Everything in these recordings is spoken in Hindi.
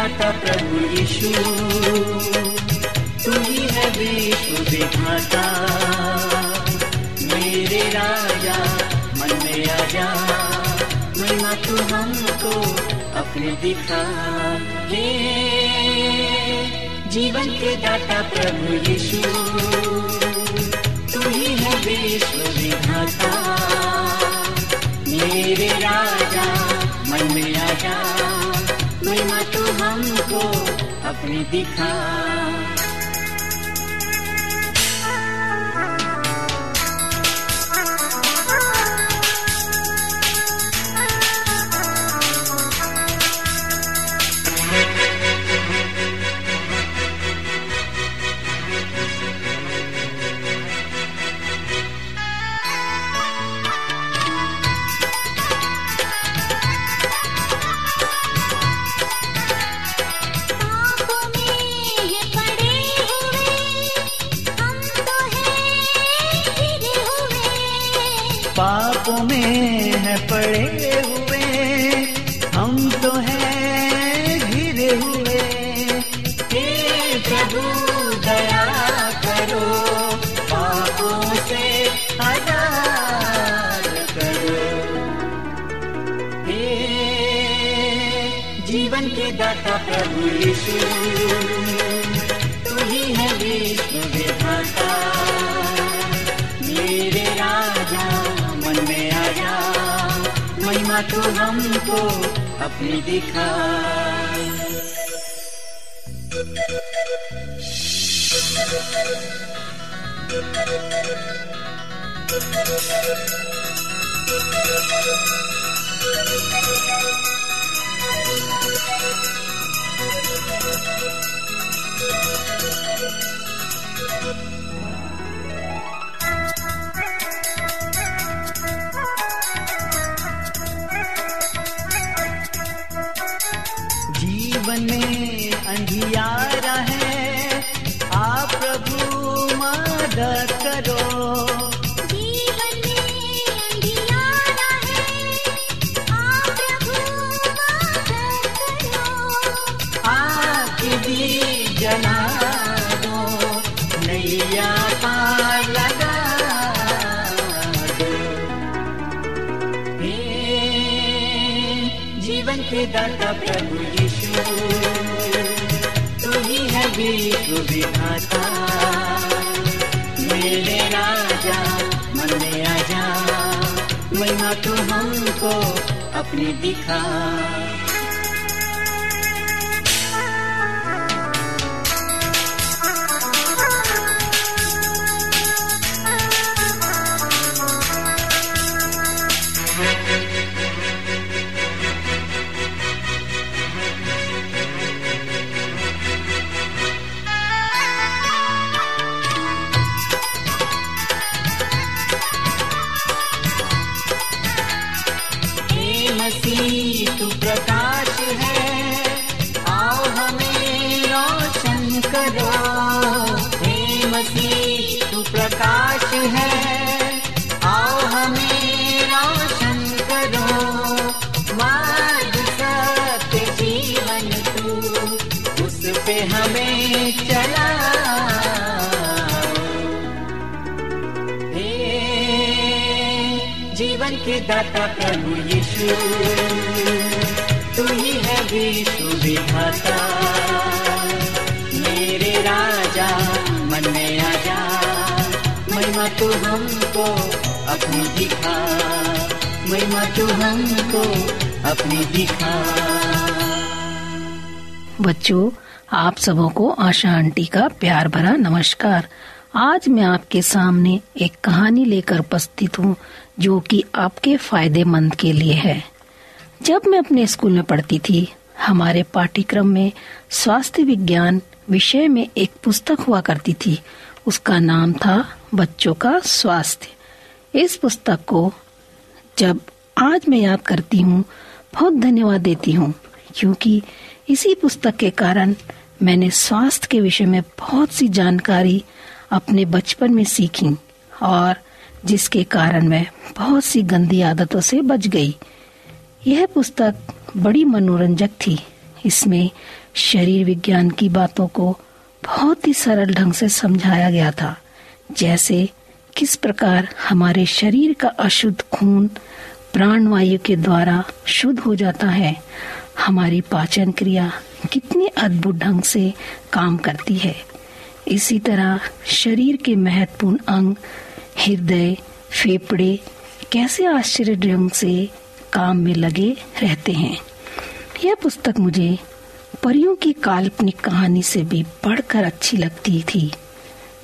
दाता प्रभु यीशु। तू ही है विश्व विधाता। मेरे राजा, मन में आजा। महिमा तू हमको अपने दिखा। हे जीवन के दाता प्रभु यीशु, तू ही है विश्व विधाता। मेरे राजा, मन में आजा। महिमा हमको अपनी दिखा। जीवन के दाता प्रभु यीशु। तू ही है विश्व विधाता। मेरे राजा, मन में आजा महिमा तू हमको अपनी दिखा। जीवन में अंधियारा है। आप प्रभु मदद करो। दाता प्रभु यीशु। तू ही है विश्व विधाता। मेरे राजा मन में आजा महिमा तू हमको अपनी दिखा। दाता प्रभु यीशु। तू ही है विश्व विधाता। मेरे राजा, मन में आजा। महिमा तू हमको अपनी दिखा। महिमा तू हमको अपनी दिखा। बच्चों, आप सबों को आशा आंटी का प्यार भरा नमस्कार। आज मैं आपके सामने एक कहानी लेकर उपस्थित हूँ जो कि आपके फ़ायदेमंद के लिए है। जब मैं अपने स्कूल में पढ़ती थी, हमारे पाठ्यक्रम में स्वास्थ्य विज्ञान विषय में एक पुस्तक हुआ करती थी। उसका नाम था बच्चों का स्वास्थ्य। इस पुस्तक को जब आज मैं याद करती हूँ, बहुत धन्यवाद देती हूँ, क्योंकि इसी पुस्तक के कारण मैंने स्वास्थ्य के विषय में बहुत सी जानकारी अपने बचपन में सीखी और जिसके कारण मैं बहुत सी गंदी आदतों से बच गई। यह पुस्तक बड़ी मनोरंजक थी। इसमें शरीर विज्ञान की बातों को बहुत ही सरल ढंग से समझाया गया था। जैसे किस प्रकार हमारे शरीर का अशुद्ध खून प्राणवायु के द्वारा शुद्ध हो जाता है। हमारी पाचन क्रिया कितनी अद्भुत ढंग से काम करती है। इसी तरह शरीर के महत्वपूर्ण अंग हृदय, फेफड़े कैसे आश्चर्य ढंग से काम में लगे रहते हैं। यह पुस्तक मुझे परियों की काल्पनिक कहानी से भी पढ़कर अच्छी लगती थी।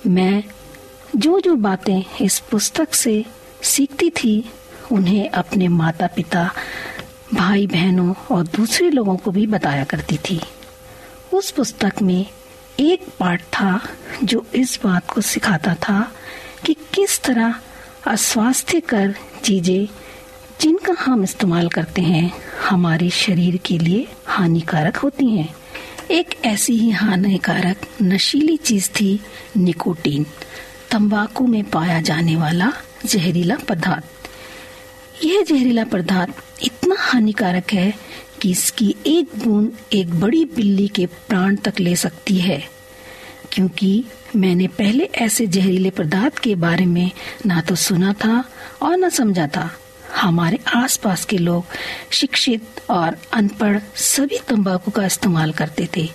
मैं जो जो बातें इस पुस्तक से सीखती थी, उन्हें अपने माता पिता भाई बहनों और दूसरे लोगों को भी बताया करती थी। उस पुस्तक में एक पाठ था जो इस बात को सिखाता था कि किस तरह अस्वास्थ्यकर चीज़ें जिनका हम इस्तेमाल करते हैं, हमारे शरीर के लिए हानिकारक होती हैं। एक ऐसी ही हानिकारक, नशीली चीज़ थी निकोटीन, तंबाकू में पाया जाने वाला जहरीला पदार्थ। यह जहरीला पदार्थ इतना हानिकारक है कि इसकी एक बूंद एक बड़ी बिल्ली के प्राण तक ले सकती है, क्योंकि मैंने पहले ऐसे जहरीले पदार्थ के बारे में ना तो सुना था और न समझा था। हमारे आसपास के लोग शिक्षित और अनपढ़ सभी तंबाकू का इस्तेमाल करते थे।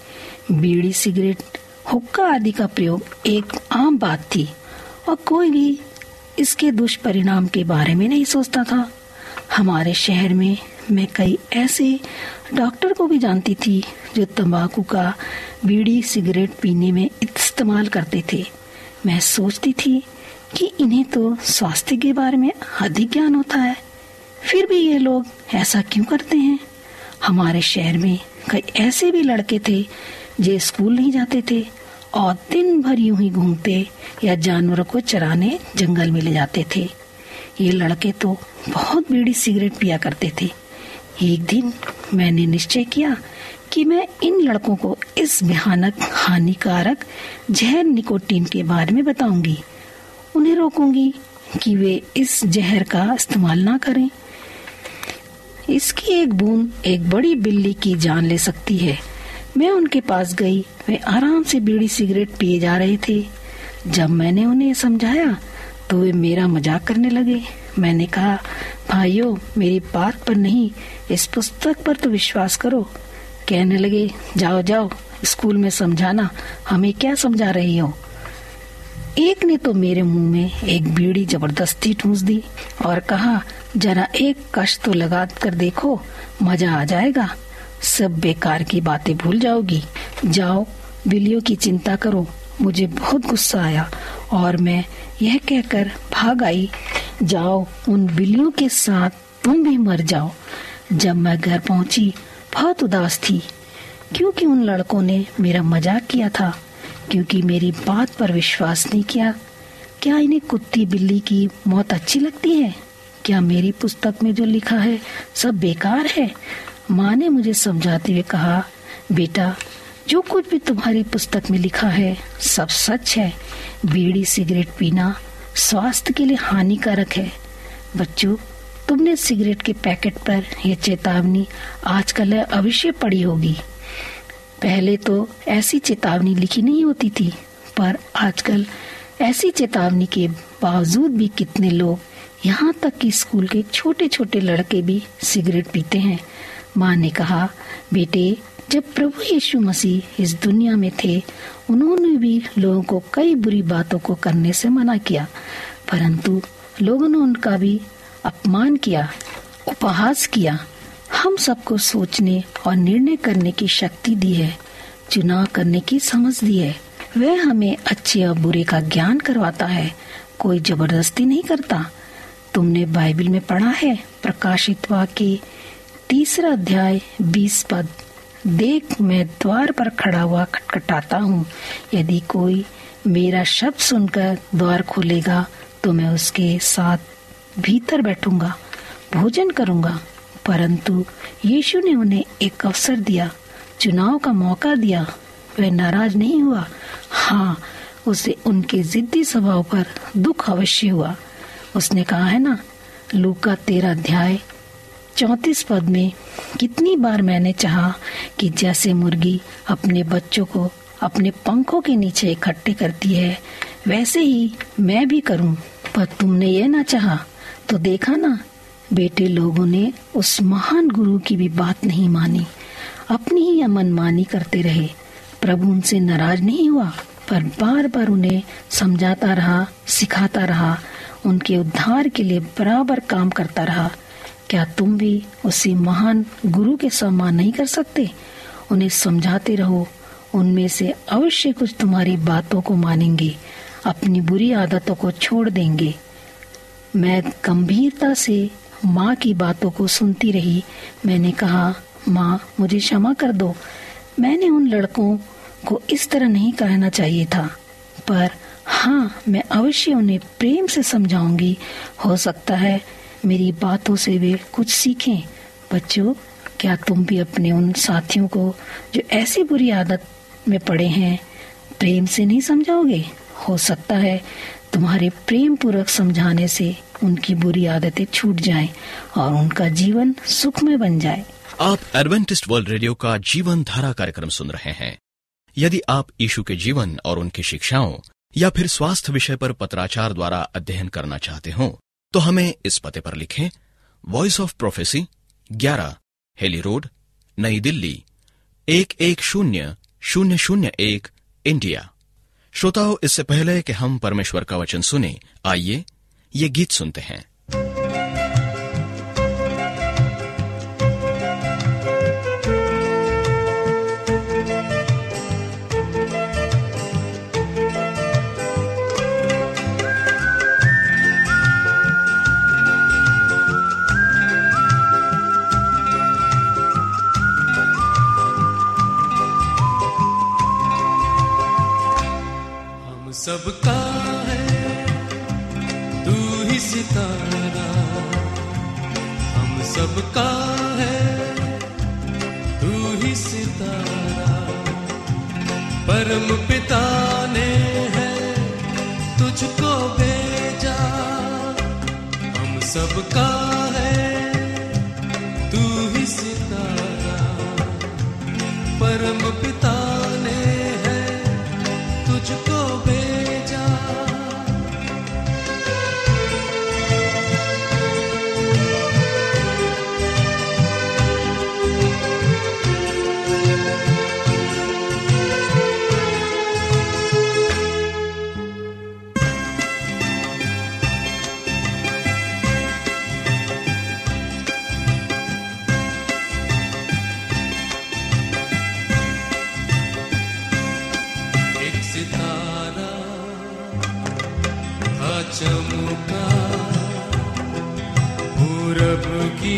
बीड़ी सिगरेट, हुक्का आदि का प्रयोग एक आम बात थी और कोई भी इसके दुष्परिणाम के बारे में नहीं सोचता था। हमारे शहर में मैं कई ऐसे डॉक्टर को भी जानती थी, जो तंबाकू का बीड़ी सिगरेट पीने में इस्तेमाल करते थे। मैं सोचती थी कि इन्हें तो स्वास्थ्य के बारे में अधिक ज्ञान होता है। फिर भी ये लोग ऐसा क्यों करते हैं? हमारे शहर में कई ऐसे भी लड़के थे, जो स्कूल नहीं जाते थे और दिन भर यूँ ही घूमते या जानवरों को चराने जंगल में ले जाते थे। ये लड़के तो बहुत बीड़ी सिगरेट पिया करते थे। एक दिन मैंने निश्चय किया कि मैं इन लड़कों को इस भयानक, हानिकारक, जहर निकोटीन के बारे में बताऊँगी। उन्हें रोकूँगी कि वे इस जहर का इस्तेमाल ना करें। इसकी एक बूंद एक बड़ी बिल्ली की जान ले सकती है। मैं उनके पास गई, वे आराम से बीड़ी सिगरेट पिए जा रहे थे। जब मैंने उन्हें समझाया तो वे मेरा मज़ाक करने लगे। मैंने कहा, भाइयों, मेरी बात पर नहीं, इस पुस्तक पर तो विश्वास करो। कहने लगे, जाओ जाओ, स्कूल में समझाना, हमें क्या समझा रही हो? एक ने तो मेरे मुँह में एक बीड़ी ज़बरदस्ती ठूस दी और कहा, जरा एक कश तो लगा कर देखो, मज़ा आ जाएगा। सब बेकार की बातें भूल जाओगी। जाओ, बिल्लियों की चिंता करो, मुझे बहुत गुस्सा आया और मैं यह कहकर भाग आई, जाओ, उन बिल्लियों के साथ तुम भी मर जाओ। जब मैं घर पहुँची, बहुत उदास थी, क्योंकि उन लड़कों ने मेरा मज़ाक किया था, क्योंकि मेरी बात पर विश्वास नहीं किया। क्या इन्हें कुत्ती बिल्ली की मौत अच्छी लगती है? क्या मेरी पुस्तक में जो लिखा है, सब बेकार है? माँ ने मुझे समझाते हुए कहा, बेटा जो कुछ भी तुम्हारी पुस्तक में लिखा है, सब सच है। बीड़ी सिगरेट पीना स्वास्थ्य के लिए हानिकारक है। बच्चों, तुमने सिगरेट के पैकेट पर यह चेतावनी आजकल अवश्य पड़ी होगी। पहले तो ऐसी चेतावनी लिखी नहीं होती थी, पर आजकल ऐसी चेतावनी के बावजूद भी कितने लोग यहाँ तक कि स्कूल के छोटे छोटे लड़के भी सिगरेट पीते हैं। माँ ने कहा, बेटे जब प्रभु यीशु मसीह इस दुनिया में थे, उन्होंने भी लोगों को कई बुरी बातों को करने से मना किया, परंतु लोगों ने उनका भी अपमान किया, उपहास किया। हम सबको सोचने और निर्णय करने की शक्ति दी है, चुनाव करने की समझ दी है। वह हमें अच्छे और बुरे का ज्ञान करवाता है, कोई ज़बरदस्ती नहीं करता। तुमने बाइबल में पढ़ा है, प्रकाशित वाक्य तीसरा अध्याय, बीस पद। देख मैं द्वार पर खड़ा हुआ खटखटाता हूँ। यदि कोई मेरा शब्द सुनकर द्वार खोलेगा तो मैं उसके साथ भीतर बैठूँगा, भोजन करूँगा। परंतु यीशु ने उन्हें एक अवसर दिया, चुनाव का मौका दिया। वह नाराज़ नहीं हुआ। हाँ उसे उनके जिद्दी स्वभाव पर दुख अवश्य हुआ। उसने कहा, है ना लू का तेरा अध्याय चौतीस पद में कितनी बार मैंने चाहा कि जैसे मुर्गी अपने बच्चों को अपने पंखों के नीचे इकट्ठे करती है, वैसे ही मैं भी करूँ। पर तुमने ये ना चाहा तो देखा ना, बेटे लोगों ने उस महान गुरु की भी बात नहीं मानी। अपनी ही मनमानी करते रहे। प्रभु उनसे नाराज़ नहीं हुआ, पर बार बार उन्हें समझाता रहा, सिखाता रहा, उनके उद्धार के लिए बराबर काम करता रहा। क्या तुम भी उसी महान गुरु के सम्मान नहीं कर सकते? उन्हें समझाते रहो। उनमें से अवश्य कुछ तुम्हारी बातों को मानेंगे, अपनी बुरी आदतों को छोड़ देंगे। मैं गंभीरता से माँ की बातों को सुनती रही। मैंने कहा, माँ, मुझे क्षमा कर दो। मैंने उन लड़कों को इस तरह नहीं कहना चाहिए था। पर हाँ मैं अवश्य उन्हें प्रेम से समझाऊँगी। हो सकता है मेरी बातों से वे कुछ सीखें। बच्चों, क्या तुम भी अपने उन साथियों को, जो ऐसी बुरी आदत में पड़े हैं, प्रेम से नहीं समझाओगे? हो सकता है तुम्हारे प्रेम पूर्वक समझाने से उनकी बुरी आदतें छूट जाएँ और उनका जीवन सुखमय बन जाए। आप एडवेंटिस्ट वर्ल्ड रेडियो का जीवन धारा कार्यक्रम सुन रहे हैं। यदि आप यीशु के जीवन और उनकी शिक्षाओं या फिर स्वास्थ्य विषय पर पत्राचार द्वारा अध्ययन करना चाहते हो तो हमें इस पते पर लिखें voice of prophecy 11 Hailey road New Delhi, एक एक शून्य शून्य शून्य एक इंडिया श्रोताओं, इससे पहले कि हम परमेश्वर का वचन सुने, आइए ये गीत सुनते हैं। सबका है, तू ही सितारा। हम सबका है, तू ही सितारा। परम पिता ने है, तुझको भेजा। हम सबका पूरब की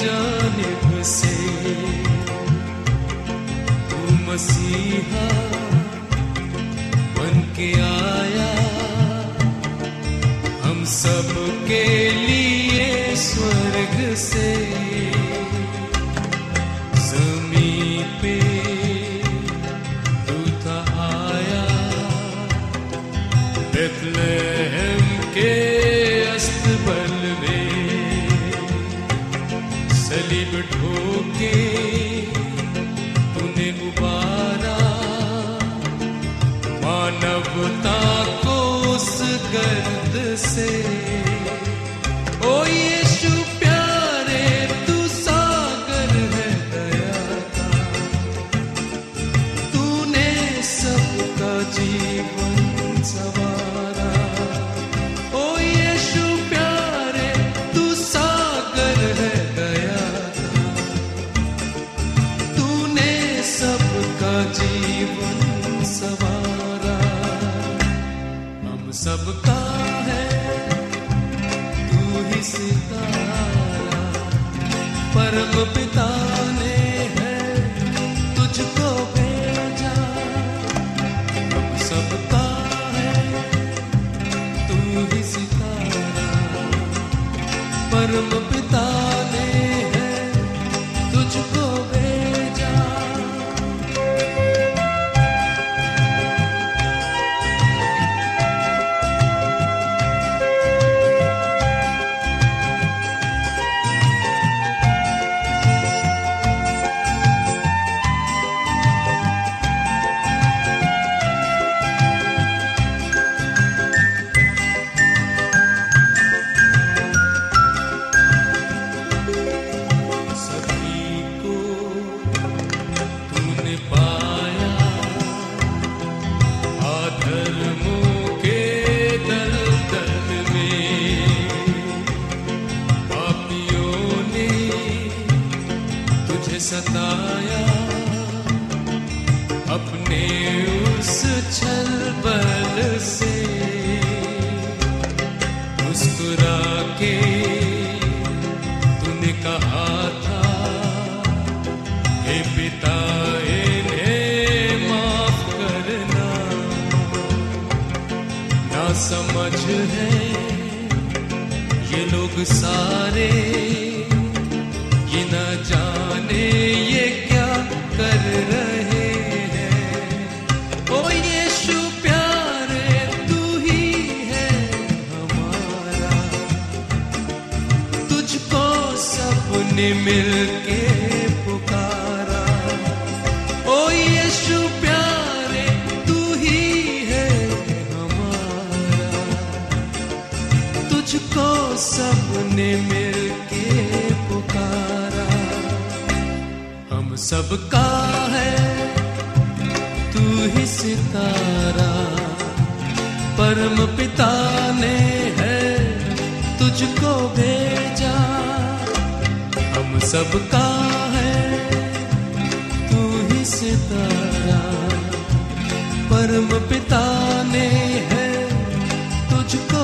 जानब से तू मसीहा बन के आया। हम सब प्रभु को उस गर्द से समझ है ये लोग सारे। ये न जाने ये क्या कर रहे हैं। ओ यीशु प्यारे, तू ही है हमारा। तुझको सबने मिलके सबने मिलके पुकारा। हम सबका है, तू ही सितारा। परम पिता ने है, तुझको भेजा। हम सबका है, तू ही सितारा। परम पिता ने है, तुझको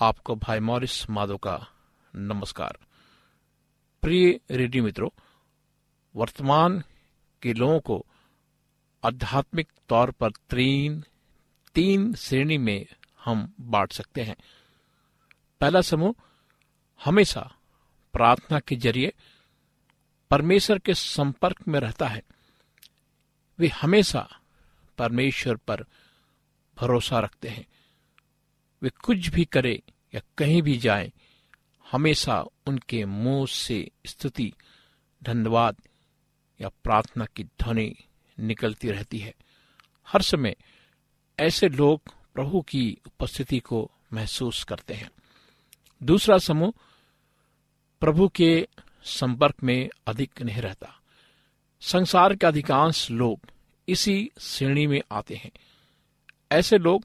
आपको भाई मॉरिस माधो का नमस्कार। प्रिय रेडियो मित्रों, वर्तमान के लोगों को आध्यात्मिक तौर पर तीन तीन श्रेणी में हम बांट सकते हैं। पहला समूह, हमेशा प्रार्थना के ज़रिए परमेश्वर के संपर्क में रहता है। वे हमेशा परमेश्वर पर भरोसा रखते हैं। वे कुछ भी करे या कहीं भी जाए, हमेशा उनके मुँह से स्तुति, धन्यवाद या प्रार्थना की ध्वनि निकलती रहती है। हर समय ऐसे लोग प्रभु की उपस्थिति को महसूस करते हैं। दूसरा समूह प्रभु के संपर्क में अधिक नहीं रहता। संसार के अधिकांश लोग इसी श्रेणी में आते हैं। ऐसे लोग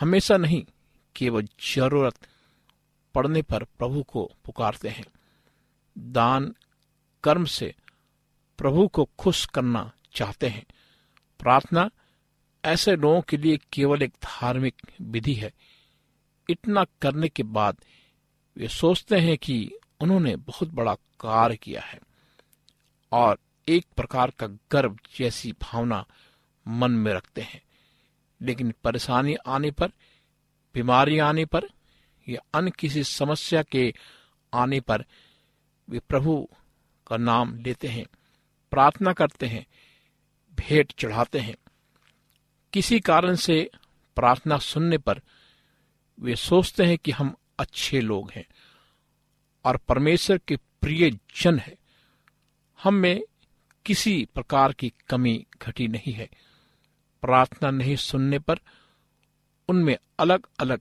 हमेशा नहीं केवल ज़रूरत पड़ने पर प्रभु को पुकारते हैं। दान कर्म से प्रभु को खुश करना चाहते हैं। प्रार्थना ऐसे लोगों के लिए केवल एक धार्मिक विधि है। इतना करने के बाद वे सोचते हैं कि उन्होंने बहुत बड़ा कार्य किया है और एक प्रकार का गर्व जैसी भावना मन में रखते हैं। लेकिन परेशानी आने पर बीमारी आने पर या अन्य किसी समस्या के आने पर वे प्रभु का नाम लेते हैं, प्रार्थना करते हैं, भेंट चढ़ाते हैं। किसी कारण से प्रार्थना सुनने पर वे सोचते हैं कि हम अच्छे लोग हैं और परमेश्वर के प्रिय जन है। हम में किसी प्रकार की कमी घटी नहीं है। प्रार्थना नहीं सुनने पर उनमें अलग अलग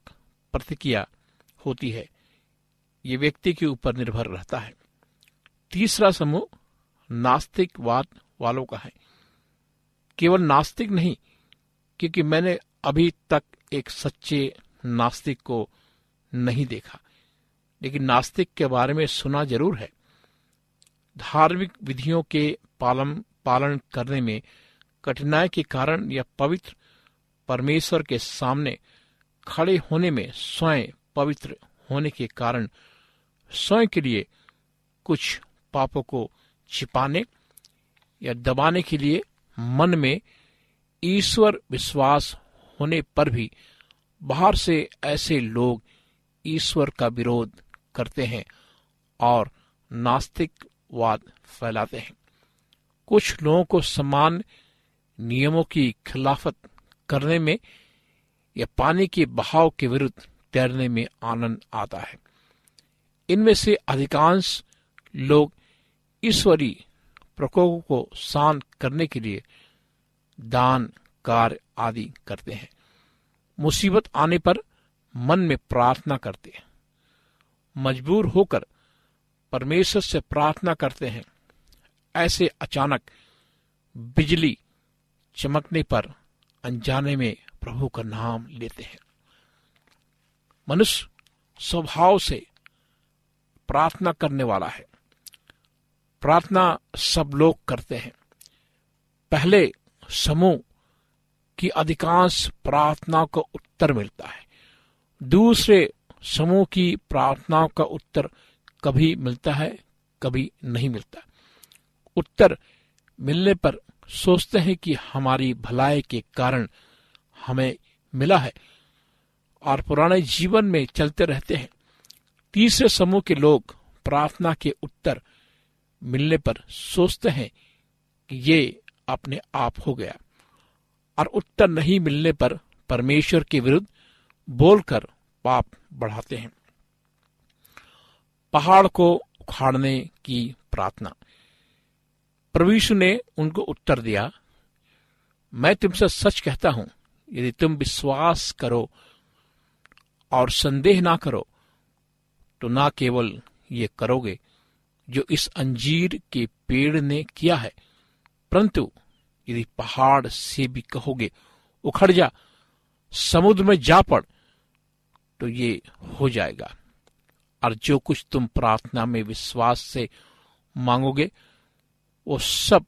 प्रतिक्रिया होती है। ये व्यक्ति के ऊपर निर्भर रहता है। तीसरा समूह नास्तिकवाद वालों का है। केवल नास्तिक नहीं, क्योंकि मैंने अभी तक एक सच्चे नास्तिक को नहीं देखा। लेकिन नास्तिक के बारे में सुना ज़रूर है। धार्मिक विधियों के पालन पालन करने में कठिनाई के कारण या पवित्र परमेश्वर के सामने खड़े होने में स्वयं पवित्र होने के कारण स्वयं के लिए कुछ पापों को छिपाने या दबाने के लिए मन में ईश्वर विश्वास होने पर भी बाहर से ऐसे लोग ईश्वर का विरोध करते हैं और नास्तिकवाद फैलाते हैं। कुछ लोगों को समान नियमों की खिलाफत करने में या पानी के बहाव के विरुद्ध तैरने में आनंद आता है। इनमें से अधिकांश लोग ईश्वरी प्रकोप को शांत करने के लिए दान, कार्य आदि करते हैं। मुसीबत आने पर मन में प्रार्थना करते हैं। मजबूर होकर परमेश्वर से प्रार्थना करते हैं। ऐसे अचानक बिजली चमकने पर अनजाने में प्रभु का नाम लेते हैं। मनुष्य स्वभाव से प्रार्थना करने वाला है। प्रार्थना सब लोग करते हैं। पहले समूह की अधिकांश प्रार्थनाओं का उत्तर मिलता है। दूसरे समूह की प्रार्थनाओं का उत्तर कभी मिलता है, कभी नहीं मिलता। उत्तर मिलने पर सोचते हैं कि हमारी भलाई के कारण हमें मिला है और पुराने जीवन में चलते रहते हैं। तीसरे समूह के लोग प्रार्थना के उत्तर मिलने पर सोचते हैं कि ये अपने आप हो गया और उत्तर नहीं मिलने पर परमेश्वर के विरुद्ध बोलकर पाप बढ़ाते हैं। पहाड़ को उखाड़ने की प्रार्थना। प्रवीषु ने उनको उत्तर दिया, मैं तुमसे सच कहता हूँ, यदि तुम विश्वास करो और संदेह ना करो तो ना केवल ये करोगे जो इस अंजीर के पेड़ ने किया है, परंतु यदि पहाड़ से भी कहोगे, उखड़ जा, समुद्र में जा पड़ तो ये हो जाएगा। और जो कुछ तुम प्रार्थना में विश्वास से मांगोगे वो सब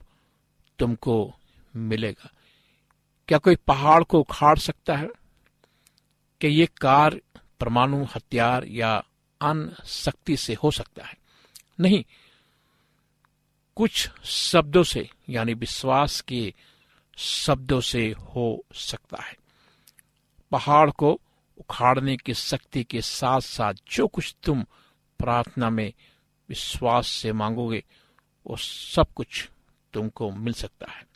तुमको मिलेगा। क्या कोई पहाड़ को उखाड़ सकता है कि ये कार्य परमाणु, हथियार या अन्य शक्ति से हो सकता है? नहीं। कुछ शब्दों से, यानी विश्वास के शब्दों से हो सकता है। पहाड़ को उखाड़ने की शक्ति के साथ साथ जो कुछ तुम प्रार्थना में विश्वास से मांगोगे वो सब कुछ तुमको मिल सकता है।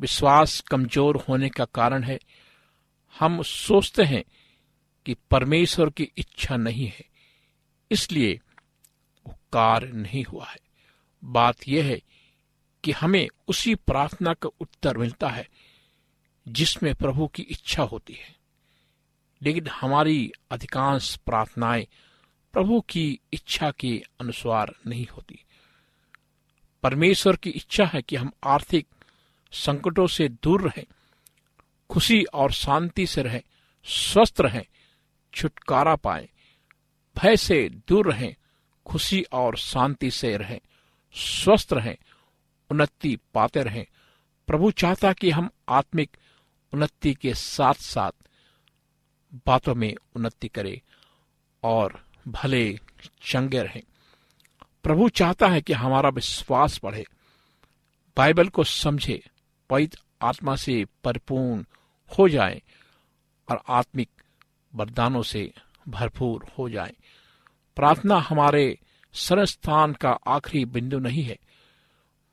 विश्वास कमज़ोर होने का कारण है, हम सोचते हैं कि परमेश्वर की इच्छा नहीं है, इसलिए वो कार्य नहीं हुआ है। बात यह है कि हमें उसी प्रार्थना का उत्तर मिलता है, जिसमें प्रभु की इच्छा होती है। लेकिन हमारी अधिकांश प्रार्थनाएँ प्रभु की इच्छा के अनुसार नहीं होती। परमेश्वर की इच्छा है कि हम आर्थिक संकटों से दूर रहें, खुशी और शांति से रहें, स्वस्थ रहें, छुटकारा पाएँ, भय से दूर रहें, खुशी और शांति से रहें, स्वस्थ रहें, उन्नति पाते रहें। प्रभु चाहता कि हम आत्मिक उन्नति के साथ साथ बातों में उन्नति करें और भले चंगे रहें। प्रभु चाहता है कि हमारा विश्वास बढ़े, बाइबल को समझे, पवित्र आत्मा से परिपूर्ण हो जाए और आत्मिक वरदानों से भरपूर हो जाए। प्रार्थना हमारे सरस्थान का आखिरी बिंदु नहीं है,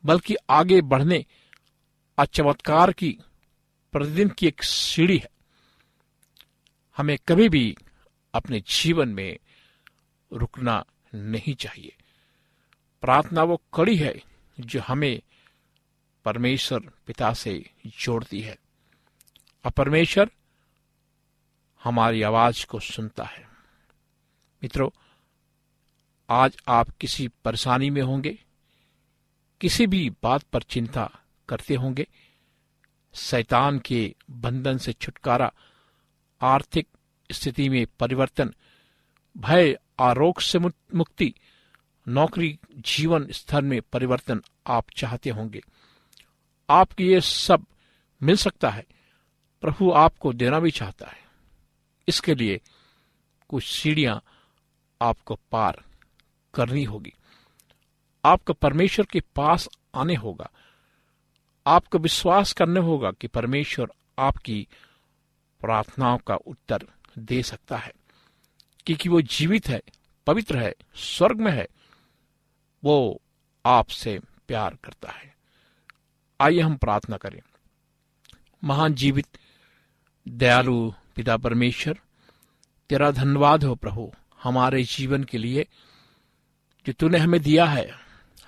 बल्कि आगे बढ़ने और चमत्कार की प्रतिदिन की एक सीढ़ी है। हमें कभी भी अपने जीवन में रुकना नहीं चाहिए। प्रार्थना वो कड़ी है जो हमें परमेश्वर पिता से जोड़ती है। और परमेश्वर हमारी आवाज़ को सुनता है। मित्रों, आज आप किसी परेशानी में होंगे, किसी भी बात पर चिंता करते होंगे, शैतान के बंधन से छुटकारा, आर्थिक स्थिति में परिवर्तन, भय आरोग से मुक- मुक्ति नौकरी जीवन स्तर में परिवर्तन आप चाहते होंगे। आपको ये सब मिल सकता है। प्रभु आपको देना भी चाहता है। इसके लिए कुछ सीढ़ियाँ आपको पार करनी होगी। आपको परमेश्वर के पास आने होगा। आपको विश्वास करने होगा कि परमेश्वर आपकी प्रार्थनाओं का उत्तर दे सकता है। क्योंकि वो जीवित है, पवित्र है, स्वर्ग में है। वो आपसे प्यार करता है। आइए हम प्रार्थना करें। महान जीवित दयालु पिता परमेश्वर, तेरा धन्यवाद हो प्रभु, हमारे जीवन के लिए जो तूने हमें दिया है,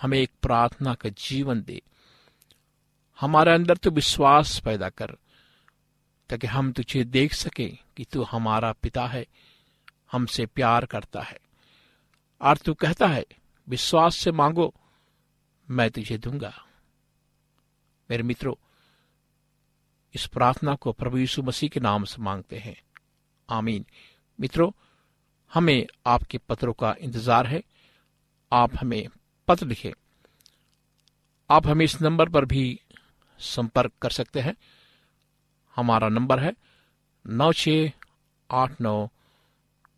हमें एक प्रार्थना का जीवन दे। हमारे अंदर तो विश्वास पैदा कर, ताकि हम तुझे देख सके कि तू हमारा पिता है, हमसे प्यार करता है। और तू कहता है विश्वास से मांगो, मैं तुझे दूँगा। मेरे मित्रों, इस प्रार्थना को प्रभु यीशु मसीह के नाम से मांगते हैं। आमीन। मित्रों, हमें आपके पत्रों का इंतज़ार है। आप हमें पत्र लिखें। आप हमें इस नंबर पर भी संपर्क कर सकते हैं। हमारा नंबर है नौ छ आठ नौ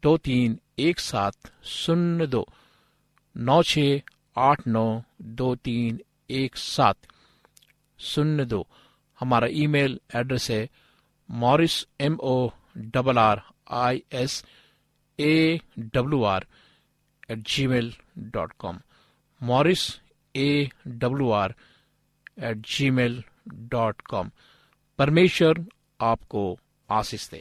दो तीन एक सात शून्य दो। नौ छ आठ नौ दो तीन एक सात। शून्य दो। हमारा ईमेल एड्रेस है Morris M O double R I S A W R at Gmail dot com Morris A W R at Gmail dot com परमेश्वर आपको आशीष दे।